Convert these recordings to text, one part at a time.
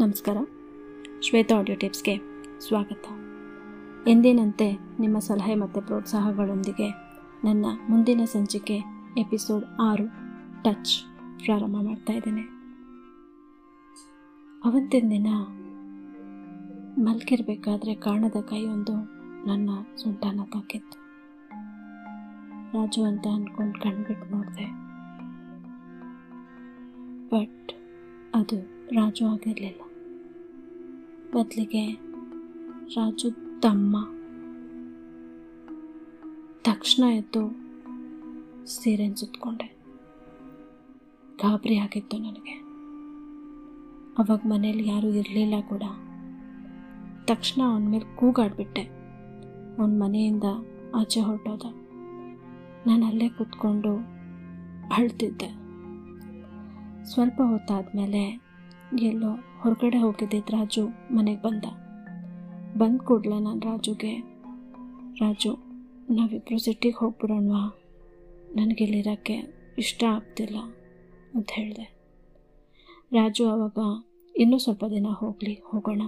ನಮಸ್ಕಾರ. ಶ್ವೇತಾ ಆಡಿಯೋ ಟಿಪ್ಸ್ಗೆ ಸ್ವಾಗತ. ಎಂದಿನಂತೆ ನಿಮ್ಮ ಸಲಹೆ ಮತ್ತು ಪ್ರೋತ್ಸಾಹಗಳೊಂದಿಗೆ ನನ್ನ ಮುಂದಿನ ಸಂಚಿಕೆ ಎಪಿಸೋಡ್ ಆರು ಟಚ್ ಪ್ರಾರಂಭ ಮಾಡ್ತಾ ಇದ್ದೇನೆ. ಅವತ್ತಿನ ದಿನ ಮಲ್ಗಿರ್ಬೇಕಾದ್ರೆ ಕಾಣದ ಕೈಯೊಂದು ನನ್ನ ಸುಂಟಾನ ತಾಕಿತ್ತು ರಾಜು ಅಂತ ಅಂದ್ಕೊಂಡು ಕಣ್ಬಿಟ್ಟು ನೋಡಿದೆ. ಬಟ್ ಅದು ರಾಜು ಆಗಿರಲಿಲ್ಲ. ಬದಲಿಗೆ ರಾಜು ತಮ್ಮ. ತಕ್ಷಣ ಎದ್ದು ಸೀರೆನ ಸುತ್ತಕೊಂಡೆ ಗಾಬರಿ ಆಗಿತ್ತು ನನಗೆ. ಅವಾಗ ಮನೇಲಿ ಯಾರೂ ಇರಲಿಲ್ಲ ಕೂಡ. ತಕ್ಷಣ ಅವನ ಮೇಲೆ ಕೂಗಾಡ್ಬಿಟ್ಟೆ. ಅವನ ಮನೆಯಿಂದ ಆಚೆ ಹೊರಟೋದ. ನಾನು ಅಲ್ಲೇ ಕೂತ್ಕೊಂಡು ಅಳ್ತಿದ್ದೆ. ಸ್ವಲ್ಪ ಹೊತ್ತಾದಮೇಲೆ ಎಲ್ಲೋ ಹೊರಗಡೆ ಹೋಗಿದ್ದೆ ರಾಜು ಮನೆಗೆ ಬಂದ. ಬಂದ ಕೂಡಲೇ ನಾನು ರಾಜುಗೆ. ರಾಜು ನಾವಿಬ್ಬರು ಸಿಟಿಗೆ ಹೋಗ್ಬಿಡೋಣವಾ? ನನಗಿಲ್ಲಿರೋಕ್ಕೆ ಇಷ್ಟ ಆಗ್ತಿಲ್ಲ ಅಂತ ಹೇಳಿದೆ. ರಾಜು ಆವಾಗ ಇನ್ನೂ ಸ್ವಲ್ಪ ದಿನ ಹೋಗಲಿ, ಹೋಗೋಣ.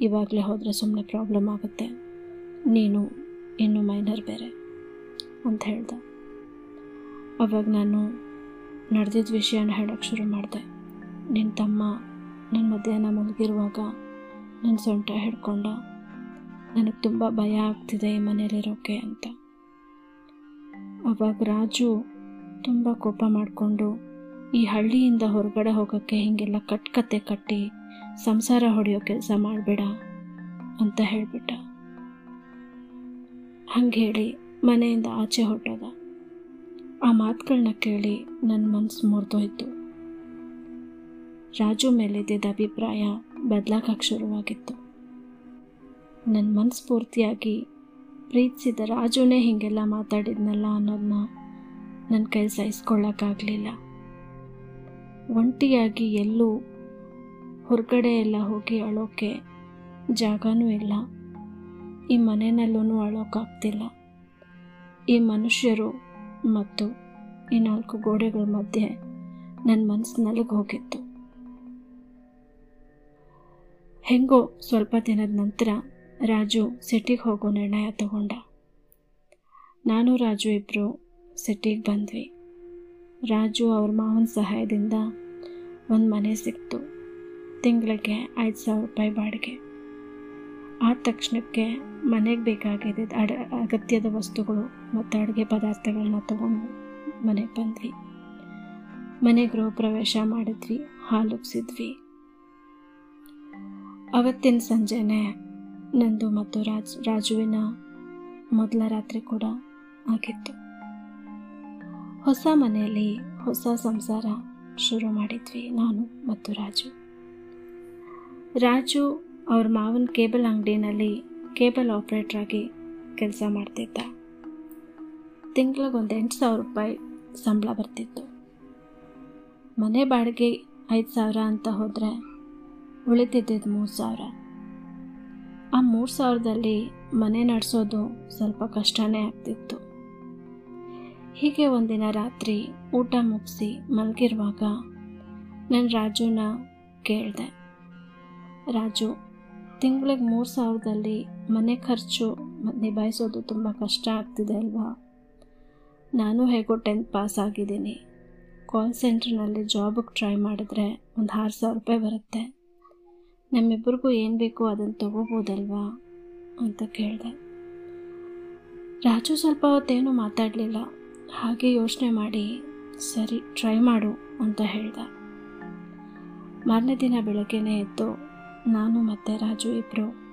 ಇವಾಗಲೇ ಹೋದರೆ ಸುಮ್ಮನೆ ಪ್ರಾಬ್ಲಮ್ ಆಗುತ್ತೆ. ನೀನು, ಇನ್ನು ಮೈನರ್ ಬೇರೆ ಅಂತ ಹೇಳ್ದೆ. ಅವಾಗ ನಾನು ನಡೆದಿದ್ದ ವಿಷಯನ ಹೇಳೋಕ್ಕೆ ಶುರು ಮಾಡಿದೆ. ನಿನ್ನ ತಮ್ಮ ನನ್ನ ಮಧ್ಯಾಹ್ನ ಮಲಗಿರುವಾಗ ನನ್ನ ಸೊಂಟ ಹಿಡ್ಕೊಂಡ ನನಗೆ ತುಂಬ ಭಯ ಆಗ್ತಿದೆ ಈ ಮನೇಲಿರೋಕ್ಕೆ ಅಂತ. ಅವಾಗ ರಾಜು ತುಂಬ ಕೋಪ ಮಾಡಿಕೊಂಡು ಈ ಹಳ್ಳಿಯಿಂದ ಹೊರಗಡೆ ಹೋಗೋಕ್ಕೆ ಹೀಗೆಲ್ಲ ಕಟ್ಕತೆ ಕಟ್ಟಿ ಸಂಸಾರ ಹೊಡೆಯೋ ಕೆಲಸ ಮಾಡಬೇಡ ಅಂತ ಹೇಳಿಬಿಟ್ಟ. ಹಂಗೆ ಹೇಳಿ ಮನೆಯಿಂದ ಆಚೆ ಹೊರಟಾಗ ಆ ಮಾತುಗಳನ್ನ ಕೇಳಿ ನನ್ನ ಮನಸ್ಸು ಮುರಿದೋಯ್ತು. ರಾಜು ಮೇಲಿದ್ದ ಅಭಿಪ್ರಾಯ ಬದಲಾಗಕ್ಕೆ ಶುರುವಾಗಿತ್ತು ನನ್ನ ಮನಸ್ಫೂರ್ತಿಯಾಗಿ ಪ್ರೀತಿಸಿದ ರಾಜುನೇ ಹೀಗೆಲ್ಲ ಮಾತಾಡಿದ್ನಲ್ಲ ಅನ್ನೋದನ್ನ ನನ್ನ ಕೈ ಸಹಿಸ್ಕೊಳ್ಳೋಕ್ಕಾಗಲಿಲ್ಲ. ಒಂಟಿಯಾಗಿ ಎಲ್ಲೂ ಹೊರಗಡೆ ಎಲ್ಲ ಹೋಗಿ ಅಳೋಕೆ ಜಾಗನೂ ಇಲ್ಲ. ಈ ಮನೆಯಲ್ಲೂ ಅಳೋಕ್ಕಾಗ್ತಿಲ್ಲ ಈ ಮನುಷ್ಯರು ಮತ್ತು ಈ ನಾಲ್ಕು ಗೋಡೆಗಳ ಮಧ್ಯೆ ನನ್ನ ಮನಸ್ಸು ನಲಗೆ ಹೋಗಿತ್ತು. ಹೆಂಗೋ ಸ್ವಲ್ಪ ದಿನದ ನಂತರ ರಾಜು ಸಿಟಿಗೆ ಹೋಗೋ ನಿರ್ಣಯ ತಗೊಂಡ. ನಾನು ರಾಜು ಇಬ್ಬರು ಸಿಟಿಗೆ ಬಂದ್ವಿ. ರಾಜು ಅವ್ರ ಮಾವನ ಸಹಾಯದಿಂದ ಒಂದು ಮನೆ ಸಿಕ್ತು. ತಿಂಗಳಿಗೆ ಐದು ಸಾವಿರ ರೂಪಾಯಿ ಬಾಡಿಗೆ. ಆದ ತಕ್ಷಣಕ್ಕೆ ಮನೆಗೆ ಬೇಕಾಗಿದ್ದ ಅಡ, ಅಗತ್ಯದ ವಸ್ತುಗಳು ಮತ್ತು ಅಡುಗೆ ಪದಾರ್ಥಗಳನ್ನ ತಗೊಂಡು ಮನೆಗೆ ಬಂದ್ವಿ. ಮನೆ ಗೃಹ ಪ್ರವೇಶ ಮಾಡಿದ್ವಿ ಹಾಲುಗ್ಸಿದ್ವಿ ಅವತ್ತಿನ ಸಂಜೆನೆ ನಂದು ಮತ್ತು ರಾಜ್, ರಾಜುವಿನ ಮೊದಲ ರಾತ್ರಿ ಕೂಡ ಆಗಿತ್ತು. ಹೊಸ ಮನೆಯಲ್ಲಿ ಹೊಸ ಸಂಸಾರ ಶುರು ಮಾಡಿದ್ವಿ ನಾನು ಮತ್ತು ರಾಜು. ರಾಜು ಅವ್ರ ಮಾವನ ಕೇಬಲ್ ಅಂಗಡಿನಲ್ಲಿ ಕೇಬಲ್ ಆಪ್ರೇಟರ್ ಆಗಿ ಕೆಲಸ ಮಾಡ್ತಿದ್ದ. ತಿಂಗಳಿಗೊಂದು ಎಂಟು ಸಾವಿರ ರೂಪಾಯಿ ಸಂಬಳ ಬರ್ತಿತ್ತು. ಮನೆ ಬಾಡಿಗೆ ಐದು ಸಾವಿರ ಅಂತ ಹೋದರೆ ಉಳಿತಿದ್ದಿದ್ದು ಮೂರು ಸಾವಿರ. ಆ ಮೂರು ಸಾವಿರದಲ್ಲಿ ಮನೆ ನಡೆಸೋದು ಸ್ವಲ್ಪ ಕಷ್ಟನೇ ಆಗ್ತಿತ್ತು. ಹೀಗೆ ಒಂದಿನ ರಾತ್ರಿ ಊಟ ಮುಗಿಸಿ ಮಲಗಿರುವಾಗ ನಾನು ರಾಜುನ ಕೇಳಿದೆ. ರಾಜು, ತಿಂಗಳಿಗೆ ಮೂರು ಸಾವಿರದಲ್ಲಿ ಮನೆ ಖರ್ಚು ನಿಭಾಯಿಸೋದು ತುಂಬ ಕಷ್ಟ ಆಗ್ತಿದೆ ಅಲ್ವಾ? ನಾನು ಹೇಗೋ ಟೆಂತ್ ಪಾಸ್ ಆಗಿದ್ದೀನಿ. ಕಾಲ್ ಸೆಂಟ್ರ್ನಲ್ಲಿ ಜಾಬಿಗೆ ಟ್ರೈ ಮಾಡಿದ್ರೆ ಒಂದು ಆರು ಸಾವಿರ ರೂಪಾಯಿ ಬರುತ್ತೆ. ನಮ್ಮಿಬ್ಬರಿಗೂ ಏನು ಬೇಕೋ ಅದನ್ನು ತಗೋಬೋದಲ್ವಾ ಅಂತ ಕೇಳಿದೆ. ರಾಜು ಸ್ವಲ್ಪ ಹೊತ್ತೇನು ಮಾತಾಡಲಿಲ್ಲ. ಹಾಗೆ ಯೋಚನೆ ಮಾಡಿ, ಸರಿ ಟ್ರೈ ಮಾಡು, ಅಂತ ಹೇಳ್ದ. ಮಾರನೇ ದಿನ ಬೆಳಗ್ಗೆನೇ ಎದ್ದು, ನಾನು ಮತ್ತು ರಾಜು ಇಬ್ಬರು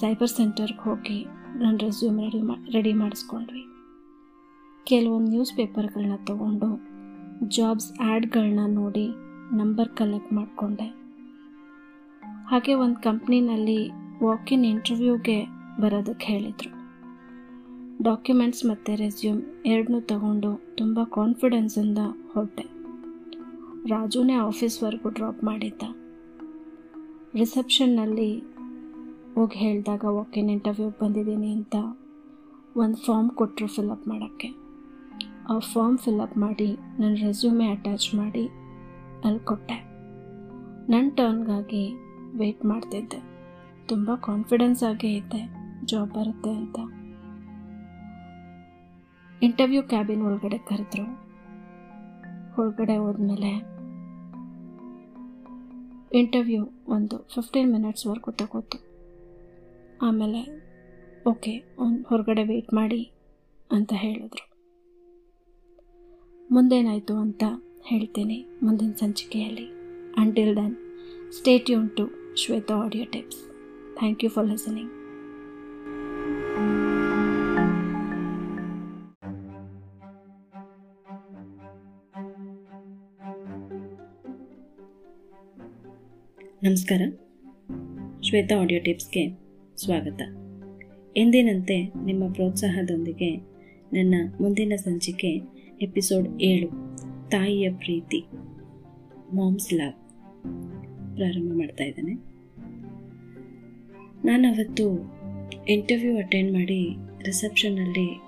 ಸೈಬರ್ ಸೆಂಟರ್ಗೆ ಹೋಗಿ ನನ್ನ ರೆಸ್ಯೂಮ್ ರೆಡಿ ಮಾ ರೆಡಿ ಮಾಡಿಸ್ಕೊಂಡ್ವಿ. ಕೆಲವೊಂದು ನ್ಯೂಸ್ ಪೇಪರ್ಗಳನ್ನ ತಗೊಂಡು ಜಾಬ್ಸ್ ಆ್ಯಡ್ಗಳನ್ನ ನೋಡಿ ನಂಬರ್ ಕಲೆಕ್ಟ್ ಮಾಡಿಕೊಂಡೆ. ಹಾಗೆ ಒಂದು ಕಂಪ್ನಿನಲ್ಲಿ ಇನ್ ಇಂಟರ್ವ್ಯೂಗೆ ಬರೋದಕ್ಕೆ ಹೇಳಿದರು. ಡಾಕ್ಯುಮೆಂಟ್ಸ್ ಮತ್ತು ರೆಸ್ಯೂಮ್ ಎರಡನ್ನೂ ತಗೊಂಡು ತುಂಬ ಕಾನ್ಫಿಡೆನ್ಸಿಂದ ಹೊರಟೆ. ರಾಜುನೇ ಆಫೀಸ್ವರೆಗೂ ಡ್ರಾಪ್ ಮಾಡಿದ್ದ. ರಿಸೆಪ್ಷನ್ನಲ್ಲಿ ಹೋಗಿ ಹೇಳಿದಾಗ ವಾಕಿನ್ ಇಂಟರ್ವ್ಯೂಗೆ ಬಂದಿದ್ದೀನಿ ಅಂತ ಒಂದು ಫಾರ್ಮ್ ಕೊಟ್ಟರು ಫಿಲಪ್ ಮಾಡೋಕ್ಕೆ. ಆ ಫಾರ್ಮ್ ಫಿಲಪ್ ಮಾಡಿ ನನ್ನ ರೆಸ್ಯೂಮೆ ಅಟ್ಯಾಚ್ ಮಾಡಿ ಅಲ್ಲಿ ಕೊಟ್ಟೆ. ನನ್ನ ಟರ್ನ್ಗಾಗಿ ವೆಯ್ಟ್ ಮಾಡ್ತಿದ್ದೆ. ತುಂಬ ಕಾನ್ಫಿಡೆನ್ಸ್ ಆಗೇ ಇದ್ದೆ ಜಾಬ್ ಬರುತ್ತೆ ಅಂತ. ಇಂಟರ್ವ್ಯೂ ಕ್ಯಾಬಿನ್ ಒಳಗಡೆ ಕರೆದ್ರು. ಒಳಗಡೆ ಹೋದ್ಮೇಲೆ ಇಂಟರ್ವ್ಯೂ ಒಂದು ಫಿಫ್ಟೀನ್ ಮಿನಿಟ್ಸ್ವರೆಗೂ ತಗೋತು. ಆಮೇಲೆ ಓಕೆ ಹೊರಗಡೆ ವೆಯ್ಟ್ ಮಾಡಿ ಅಂತ ಹೇಳಿದ್ರು. ಮುಂದೇನಾಯಿತು ಅಂತ ಹೇಳ್ತೀನಿ ಮುಂದಿನ ಸಂಚಿಕೆಯಲ್ಲಿ. Until then stay ಯೂನ್ to Shweta audio tips thank you for listening ನಮಸ್ಕಾರ. ಶ್ವೇತಾ ಆಡಿಯೋ ಟಿಪ್ಸ್ಗೆ ಸ್ವಾಗತ. ಎಂದಿನಂತೆ ನಿಮ್ಮ ಪ್ರೋತ್ಸಾಹದೊಂದಿಗೆ ನನ್ನ ಮುಂದಿನ ಸಂಚಿಕೆ ಎಪಿಸೋಡ್ ಏಳು, ತಾಯಿಯ ಪ್ರೀತಿ ಮಾಮ್ಸ್ ಲಾವ್ ಪ್ರಾರಂಭ ಮಾಡ್ತಾ ಇದ್ದೇನೆ. ನಾನು ಅವತ್ತು ಇಂಟರ್ವ್ಯೂ ಅಟೆಂಡ್ ಮಾಡಿ ರಿಸೆಪ್ಷನಲ್ಲಿ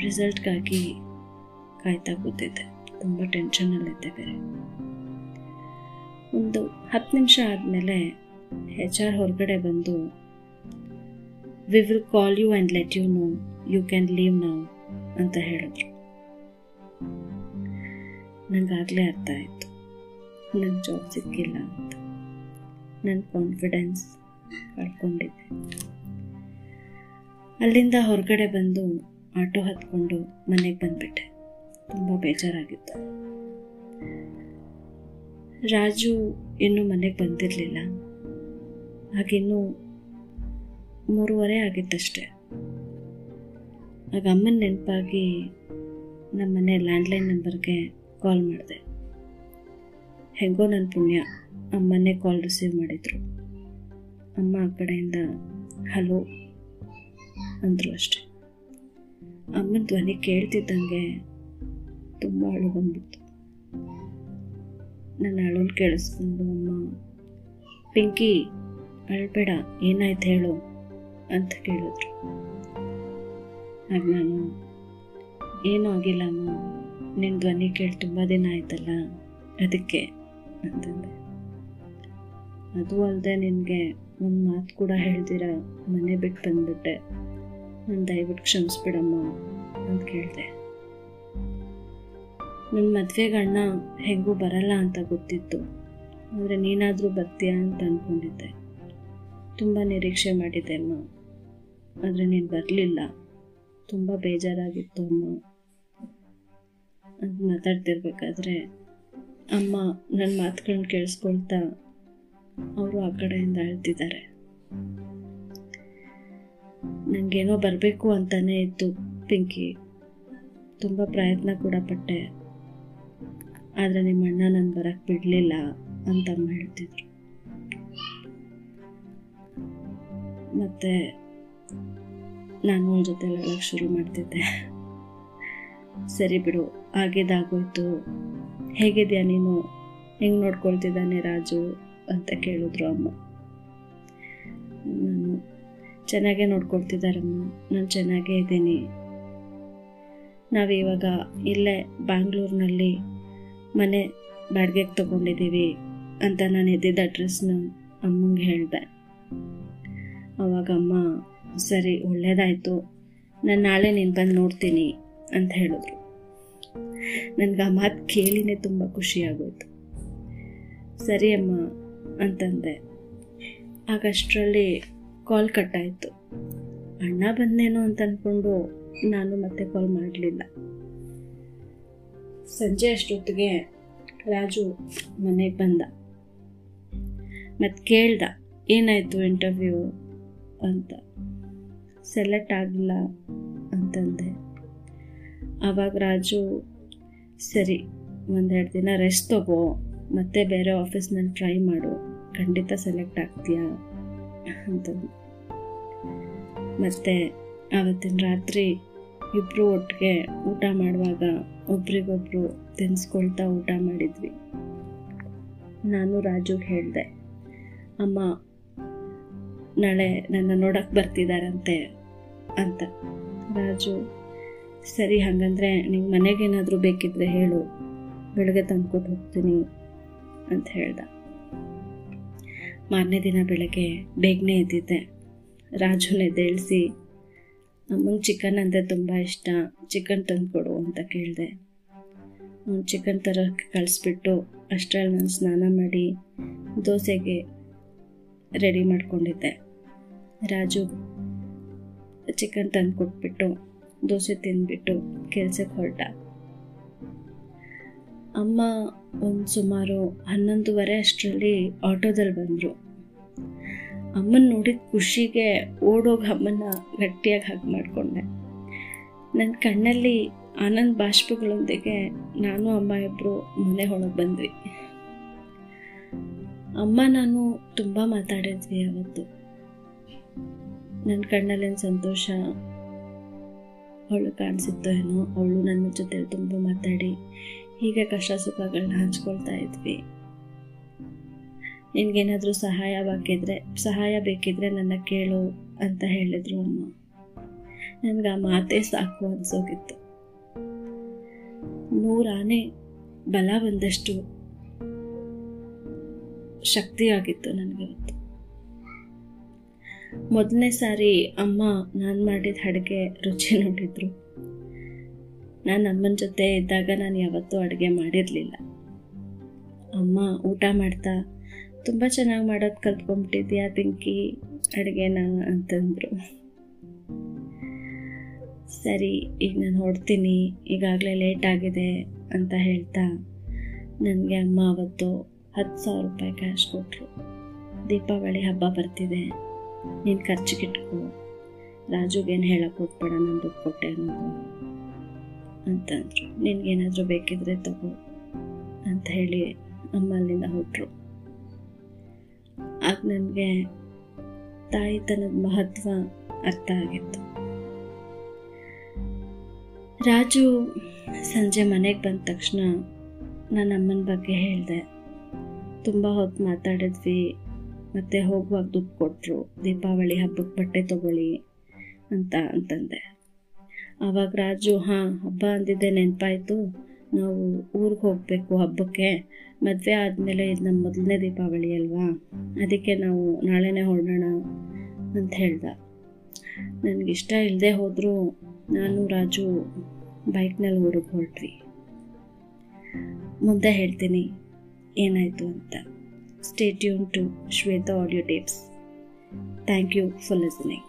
ರಿಸಲ್ಟ್ಗಾಗಿ ಕಾಯ್ತಾ ಕೂತಿದ್ದೆ. ತುಂಬ ಟೆನ್ಷನ್ನಲ್ಲಿದ್ದೆ ಬೇರೆ. ಒಂದು ಹತ್ತು ನಿಮಿಷ ಆದಮೇಲೆ ಹೆಚ್ ಆರ್ ಹೊರಗಡೆ ಬಂದು we will call you and let you know you can leave ನಾವು ಅಂತ ಹೇಳಿದ್ರು. ನನಗಾಗಲೇ ಅರ್ಥ ಆಯಿತು. ನನಗೆ ಜಾಬ್ ಸಿಕ್ಕಿಲ್ಲ ಅಂತ. ನನ್ನ ಕಾನ್ಫಿಡೆನ್ಸ್ ಕಳ್ಕೊಂಡಿದ್ದೆ. ಅಲ್ಲಿಂದ ಹೊರಗಡೆ ಬಂದು ಆಟೋ ಹತ್ಕೊಂಡು ಮನೆಗೆ ಬಂದ್ಬಿಟ್ಟೆ. ತುಂಬ ಬೇಜಾರಾಗಿತ್ತು. ರಾಜು ಇನ್ನೂ ಮನೆಗೆ ಬಂದಿರಲಿಲ್ಲ. ಹಾಗಿನ್ನೂ ಮೂರುವರೆ ಆಗಿತ್ತಷ್ಟೆ. ಆಗ ಅಮ್ಮನ ನೆನಪಾಗಿ ನಮ್ಮ ಮನೆ ಲ್ಯಾಂಡ್ಲೈನ್ ನಂಬರ್ಗೆ ಕಾಲ್ ಮಾಡಿದೆ. ಹೆಂಗೋ ನನ್ನ ಪುಣ್ಯ. ಅಮ್ಮನೇ ಕಾಲ್ ರಿಸೀವ್ ಮಾಡಿದರು. ಅಮ್ಮ ಆ ಕಡೆಯಿಂದ ಹಲೋ ಅಂದರು ಅಷ್ಟೆ. ಅಮ್ಮನ ಧ್ವನಿ ಕೇಳ್ತಿದ್ದಂಗೆ ತುಂಬ ಅಳು ಬಂದ್ಬಿಡ್ತು. ನನ್ನ ಅಳೋನ್ ಕೇಳಿಸ್ಕೊಂಡು, ಅಮ್ಮ, ಪಿಂಕಿ, ಅಳ್ಬೇಡ, ಏನಾಯ್ತು ಹೇಳು ಅಂತ ಕೇಳಿದ್ರು. ಆಗ ನಾನು, ಏನೂ ಆಗಿಲ್ಲ, ಅಮ್ಮ. ನಿನ್ನ ಧ್ವನಿ ಕೇಳಿ ತುಂಬ ದಿನ ಆಯ್ತಲ್ಲ, ಅದಕ್ಕೆ ಅಂತಂದೆ. ಅದು ಅಲ್ಲದೆ ನಿನಗೆ ಒಂದು ಮಾತು ಕೂಡ ಹೇಳ್ದಿರ? ಮನೆ ಬಿಟ್ಟು ಬಂದ್ಬಿಟ್ಟೆ. ನಾನು ದಯವಿಟ್ಟು ಕ್ಷಮಿಸ್ಬಿಡಮ್ಮ ಅಂತ ಕೇಳಿದೆ. ನನ್ನ ಮದುವೆಗಳನ್ನ ಹೆಂಗೂ ಬರಲ್ಲ ಅಂತ ಗೊತ್ತಿತ್ತು. ಆದರೆ ನೀನಾದರೂ ಬರ್ತೀಯಾ ಅಂತ ಅಂದ್ಕೊಂಡಿದ್ದೆ ತುಂಬ ನಿರೀಕ್ಷೆ ಮಾಡಿದ್ದೆ ಅಮ್ಮ. ಆದರೆ ನೀನು ಬರಲಿಲ್ಲ. ತುಂಬ ಬೇಜಾರಾಗಿತ್ತು ಅಮ್ಮ. ಅಂತ ಮಾತಾಡ್ತಿರ್ಬೇಕಾದ್ರೆ, ಅಮ್ಮ ನನ್ನ ಮಾತುಗಳನ್ನ ಕೇಳಿಸ್ಕೊಳ್ತಾ ಅವರು ಆ ಕಡೆಯಿಂದ ಅಳ್ತಿದ್ದಾರೆ. ನನಗೇನೋ ಬರಬೇಕು ಅಂತಾನೆ ಇತ್ತು ಪಿಂಕಿ. ತುಂಬ ಪ್ರಯತ್ನ ಕೂಡ ಪಟ್ಟೆ. ಆದರೆ ನಿಮ್ಮ ಅಣ್ಣ ನಾನು ಬರಕ್ಕೆ ಬಿಡಲಿಲ್ಲ ಅಂತ ಅಮ್ಮ ಹೇಳ್ತಿದ್ರು. ಮತ್ತೆ ನಾನು ಅವ್ರ ಜೊತೆ ಹೇಳೋಕ್ಕೆ ಶುರು ಮಾಡ್ತಿದ್ದೆ. ಸರಿ ಬಿಡು, ಆಗಿದ್ದಾಗೋಯ್ತು. ಹೇಗಿದ್ಯಾ ನೀನು? ಹೆಂಗೆ ನೋಡ್ಕೊಳ್ತಿದ್ದಾನೆ ರಾಜು? ಅಂತ ಕೇಳಿದ್ರು ಅಮ್ಮ. ನಾನು ಚೆನ್ನಾಗೇ ನೋಡ್ಕೊಳ್ತಿದ್ದಾರಮ್ಮ. ನಾನು ಚೆನ್ನಾಗೇ ಇದ್ದೀನಿ. ನಾವಿವಾಗ ಇಲ್ಲೇ ಬ್ಯಾಂಗ್ಳೂರಿನಲ್ಲಿ ಮನೆ ಬಾಡಿಗೆಗೆ ತಗೊಂಡಿದ್ದೀವಿ ಅಂತ ನಾನು ಎದ್ದಿದ್ದ ಅಡ್ರೆಸ್ನ ಅಮ್ಮಂಗೆ ಹೇಳಿದೆ. ಅವಾಗ ಅಮ್ಮ, ಸರಿ, ಒಳ್ಳೇದಾಯಿತು. ನಾನು ನಾಳೆ ನೀನು ಬಂದು ನೋಡ್ತೀನಿ ಅಂತ ಹೇಳಿದ್ರು. ನನಗೆ ಆ ಮಾತು ಕೇಳಿನೇ ತುಂಬ ಖುಷಿಯಾಗೋಯ್ತು ಸರಿ ಅಮ್ಮ ಅಂತಂದೆ. ಆಗಷ್ಟರಲ್ಲಿ ಕಾಲ್ ಕಟ್ಟಾಯಿತು. ಅಣ್ಣ ಬಂದೇನೋ ಅಂತ ಅಂದ್ಕೊಂಡು ನಾನು ಮತ್ತೆ ಕಾಲ್ ಮಾಡಲಿಲ್ಲ. ಸಂಜೆ ಅಷ್ಟೊತ್ತಿಗೆ ರಾಜು ಮನೆಗೆ ಬಂದ. ಮತ್ತು ಕೇಳ್ದ, ಏನಾಯಿತು ಇಂಟರ್ವ್ಯೂ ಅಂತ. ಸೆಲೆಕ್ಟ್ ಆಗಿಲ್ಲ ಅಂತಂದೆ. ಆವಾಗ ರಾಜು, ಸರಿ, ಒಂದೆರಡು ದಿನ ರೆಸ್ಟ್ ತಗೋ. ಮತ್ತೆ ಬೇರೆ ಆಫೀಸ್ನಲ್ಲಿ ಟ್ರೈ ಮಾಡು. ಖಂಡಿತ ಸೆಲೆಕ್ಟ್ ಆಗ್ತೀಯಾ? ಅಂತ ಮತ್ತೆ ಆವತ್ತಿನ ರಾತ್ರಿ ಇಬ್ಬರು ಒಟ್ಟಿಗೆ ಊಟ ಮಾಡುವಾಗ ಒಬ್ರಿಗೊಬ್ರು ತಿನ್ಸ್ಕೊಳ್ತಾ ಊಟ ಮಾಡಿದ್ವಿ. ನಾನು ರಾಜುಗೆ ಹೇಳಿದೆ, ಅಮ್ಮ, ನಾಳೆ ನನ್ನ ನೋಡಕ್ಕೆ ಬರ್ತಿದ್ದಾರಂತೆ ಅಂತ. ರಾಜು, ಸರಿ, ಹಾಗಂದ್ರೆ ನಿಂಗೆ ಮನೆಗೇನಾದರೂ ಬೇಕಿದ್ರೆ ಹೇಳು. ಬೆಳಗ್ಗೆ ತಂದ್ಕೊಟ್ಟು ಹೋಗ್ತೀನಿ. ಅಂತ ಹೇಳ್ದ. ಮಾರನೇ ದಿನ ಬೆಳಗ್ಗೆ ಬೇಗನೆ ಎದ್ದಿದ್ದೆ. ರಾಜುನ ಎದ್ದೇಳಿಸಿ ಅಮ್ಮಂಗೆ ಚಿಕನ್ ಅಂದರೆ ತುಂಬ ಇಷ್ಟ ಚಿಕನ್ ತಂದು ಕೊಡು ಅಂತ ಕೇಳಿದೆ. ಅವ್ನು ಚಿಕನ್ ತರೋಕ್ಕೆ ಕಳಿಸ್ಬಿಟ್ಟು ಅಷ್ಟರಲ್ಲಿ ನಾನು ಸ್ನಾನ ಮಾಡಿ ದೋಸೆಗೆ ರೆಡಿ ಮಾಡ್ಕೊಂಡಿದ್ದೆ. ರಾಜು ಚಿಕನ್ ತಂದು ಕೊಟ್ಬಿಟ್ಟು ದೋಸೆ ತಿಂದ್ಬಿಟ್ಟು ಕೆಲಸಕ್ಕೆ ಹೊರಟ. ಅಮ್ಮ ಒಂದು ಸುಮಾರು ಹನ್ನೊಂದುವರೆ ಅಷ್ಟರಲ್ಲಿ ಆಟೋದಲ್ಲಿ ಬಂದರು. ಅಮ್ಮನ ನೋಡಿದ ಖುಷಿಗೆ ಓಡೋಗಿ ಅಮ್ಮನ ಗಟ್ಟಿಯಾಗಿ ಹಾಗೆ ಮಾಡಿಕೊಂಡೆ. ನನ್ನ ಕಣ್ಣಲ್ಲಿ ಆನಂದ್ ಬಾಷ್ಪಗಳೊಂದಿಗೆ ನಾನು, ಅಮ್ಮ ಇಬ್ಬರು ಮನೆ ಒಳಗೆ ಬಂದ್ವಿ. ಅಮ್ಮ, ನಾನು ತುಂಬ ಮಾತಾಡಿದ್ವಿ ಅವತ್ತು. ನನ್ನ ಕಣ್ಣಲ್ಲಿನ ಸಂತೋಷ? ಅವಳು ಕಾಣಿಸುತ್ತೋ ಏನೋ? ಅವಳು ನನ್ನ ಜೊತೆ ತುಂಬ ಮಾತಾಡಿ ಹೀಗೆ ಕಷ್ಟ ಸುಖಗಳನ್ನ ಹಂಚ್ಕೊಳ್ತಾ ಇದ್ವಿ. ನಿನ್ಗೇನಾದರೂ ಸಹಾಯ ಬೇಕಿದ್ರೆ ಸಹಾಯ ಬೇಕಿದ್ರೆ ನನ್ನ ಕೇಳು ಅಂತ ಹೇಳಿದ್ರು ಅಮ್ಮ. ನನಗೆ ಆ ಮಾತೇ ಸಾಕು ಅನ್ಸೋಗಿತ್ತು. ನೂರಾನೆ ಬಲ ಬಂದಷ್ಟು ಶಕ್ತಿಯಾಗಿತ್ತು ನನಗೆ ಇವತ್ತು ಮೊದಲನೇ ಸಾರಿ ಅಮ್ಮ ನಾನು ಮಾಡಿದ ಅಡುಗೆ ರುಚಿ ನೋಡಿದ್ರು. ನಾನು ಅಮ್ಮನ ಜೊತೆ ಇದ್ದಾಗ ನಾನು ಯಾವತ್ತೂ ಅಡುಗೆ ಮಾಡಿರಲಿಲ್ಲ. ಅಮ್ಮ, ಊಟ ಮಾಡ್ತಾ? ತುಂಬ ಚೆನ್ನಾಗಿ ಮಾಡೋದು ಕಲ್ತ್ಕೊಂಡ್ಬಿಟ್ಟಿದ್ಯಾ ಪಿಂಕಿ? ಅಡುಗೆನ? ಅಂತಂದರು. ಸರಿ, ಈಗ ನಾನು ಹೊಡ್ತೀನಿ ಈಗಾಗಲೇ ಲೇಟ್ ಆಗಿದೆ ಅಂತ ಹೇಳ್ತಾ, ನನಗೆ ಅಮ್ಮ ಅವತ್ತು ಹತ್ತು ಸಾವಿರ ರೂಪಾಯಿ ಕ್ಯಾಶ್ ಕೊಟ್ಟರು ದೀಪಾವಳಿ ಹಬ್ಬ ಬರ್ತಿದೆ. ನೀನು ಖರ್ಚಿಗಿಟ್ಕೊ ರಾಜುಗೇನು ಹೇಳಕ್ಕೆ ಹೋಗ್ಬೇಡ, ನಾನು ದುಡ್ಡು ಕೊಟ್ಟೆ ಅನ್ನೋದು. ಅಂತಂದರು ನಿನಗೇನಾದರೂ ಬೇಕಿದ್ರೆ ತಗೋ ಅಂತ ಹೇಳಿ ಅಮ್ಮ ಅಲ್ಲಿಂದ ಹೊರಟ್ರು ಆಗ ನನಗೆ ತಾಯಿತನದ ಮಹತ್ವ ಅರ್ಥ ಆಗಿತ್ತು. ರಾಜು ಸಂಜೆ ಮನೆಗೆ ಬಂದ ತಕ್ಷಣ ನಾನು ಅಮ್ಮನ ಬಗ್ಗೆ ಹೇಳಿದೆ. ತುಂಬ ಹೊತ್ತು ಮಾತಾಡಿದ್ವಿ, ಮತ್ತೆ ಹೋಗುವಾಗ ದುಡ್ಡು ಕೊಟ್ಟರು ದೀಪಾವಳಿ ಹಬ್ಬಕ್ಕೆ ಬಟ್ಟೆ ತಗೊಳ್ಳಿ ಅಂತ ಅಂತಂದೆ. ಆವಾಗ ರಾಜು, ಹಾಂ, ಹಬ್ಬ ಅಂದಿದ್ದೆ ನೆನಪಾಯಿತು. ನಾವು ಊರಿಗೆ ಹೋಗಬೇಕು ಹಬ್ಬಕ್ಕೆ. ಮದುವೆ ಆದಮೇಲೆ ಇದು ನಮ್ಮ ಮೊದಲನೇ ದೀಪಾವಳಿ ಅಲ್ವಾ? ಅದಕ್ಕೆ ನಾವು ನಾಳೆನೇ ಹೊರಡೋಣ ಅಂತ ಹೇಳ್ದ. ನನಗಿಷ್ಟ ಇಲ್ಲದೆ ಹೋದರೂ ನಾನು ರಾಜು ಬೈಕ್ನಲ್ಲಿ ಊರಿಗೆ ಹೊರಟ್ವಿ. ಮುಂದೆ ಹೇಳ್ತೀನಿ ಏನಾಯಿತು ಅಂತ. Stay tuned to Shweta audio tapes thank you for listening